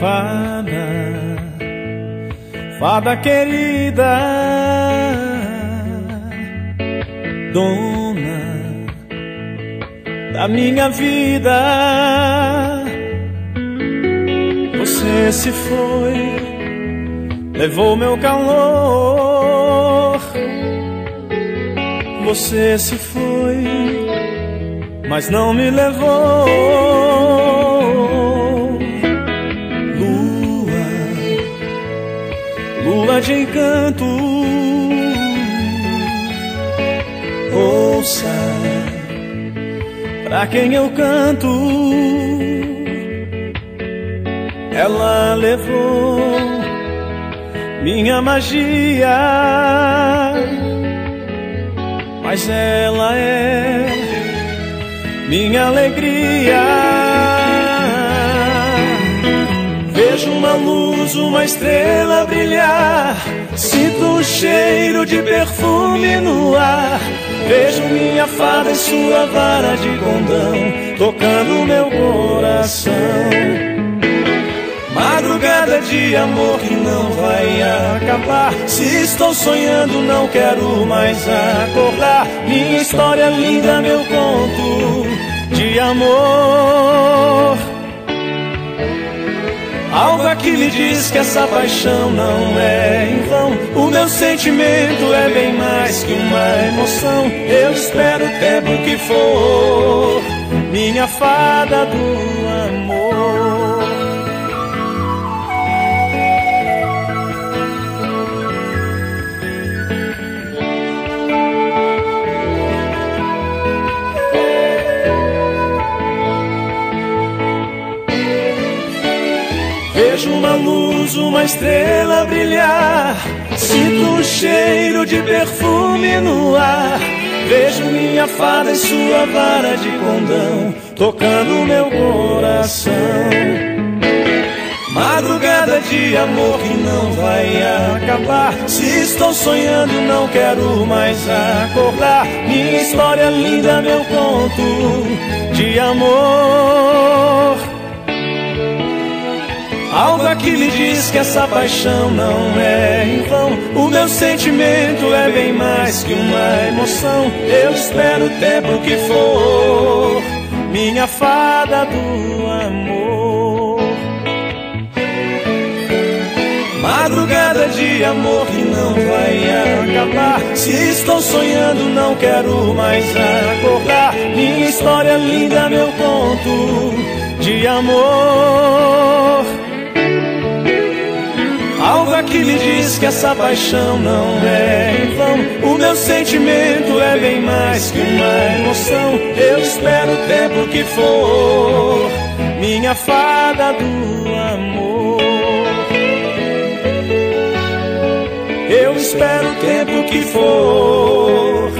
fada, fada querida, dona da minha vida. Você se foi, levou meu calor. Você se foi, mas não me levou. De encanto. Ouça pra quem eu canto. Ela levou minha magia, mas ela é minha alegria. Luz, uma estrela brilhar. Sinto um cheiro de perfume no ar. Vejo minha fada em sua vara de condão, tocando meu coração. Madrugada de amor que não vai acabar. Se estou sonhando, não quero mais acordar. Minha história linda, meu conto de amor. Aqui me diz que essa paixão não é em vão. O meu sentimento é bem mais que uma emoção. Eu espero o tempo que for, minha fada do amor. Vejo uma luz, uma estrela brilhar. Sinto um cheiro de perfume no ar. Vejo minha fada em sua vara de condão, tocando meu coração. Madrugada de amor que não vai acabar. Se estou sonhando, não quero mais acordar. Minha história linda, meu conto de amor. Algo aqui me diz que essa paixão não é em vão. O meu sentimento é bem mais que uma emoção. Eu espero o tempo que for, minha fada do amor. Madrugada de amor que não vai acabar. Se estou sonhando, não quero mais acordar. Minha história linda, meu conto de amor. Me diz que essa paixão não é em vão. O meu sentimento é bem mais que uma emoção. Eu espero o tempo que for, minha fada do amor. Eu espero o tempo que for.